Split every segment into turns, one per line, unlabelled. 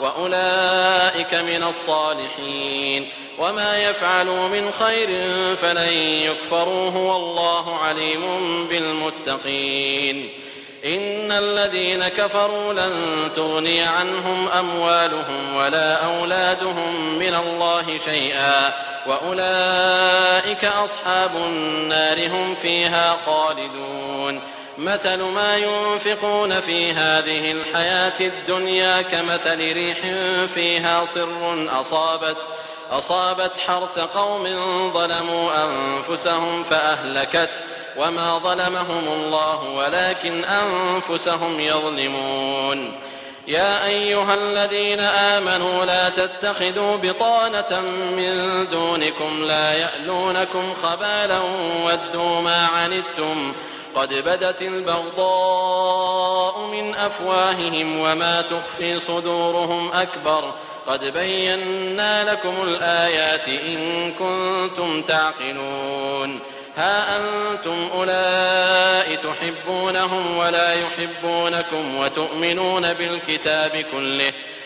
وأولئك من الصالحين. وما يفعلوا من خير فلن يكفروه والله عليم بالمتقين. إن الذين كفروا لن تغني عنهم أموالهم ولا أولادهم من الله شيئا. وأولئك أصحاب النار هم فيها خالدون. مثل ما ينفقون في هذه الحياة الدنيا كمثل ريح فيها صر أصابت أصابت حرث قوم ظلموا أنفسهم فأهلكت. وما ظلمهم الله ولكن أنفسهم يظلمون. يا أيها الذين آمنوا لا تتخذوا بطانة من دونكم لا يألونكم خبالا ودوا ما عنتم قد بدت البغضاء من أفواههم وما تخفي صدورهم أكبر. قد بينا لكم الآيات إن كنتم تعقلون. ها أنتم أولئك تحبونهم ولا يحبونكم وتؤمنون بالكتاب كله.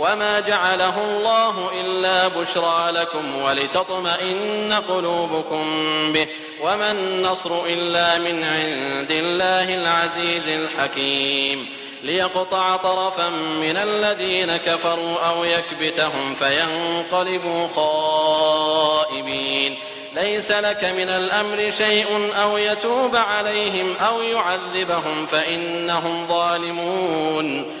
وما جعله الله إلا بشرى لكم ولتطمئن قلوبكم به وما النصر إلا من عند الله العزيز الحكيم ليقطع طرفا من الذين كفروا أو يكبتهم فينقلبوا خائبين ليس لك من الأمر شيء أو يتوب عليهم أو يعذبهم فإنهم ظالمون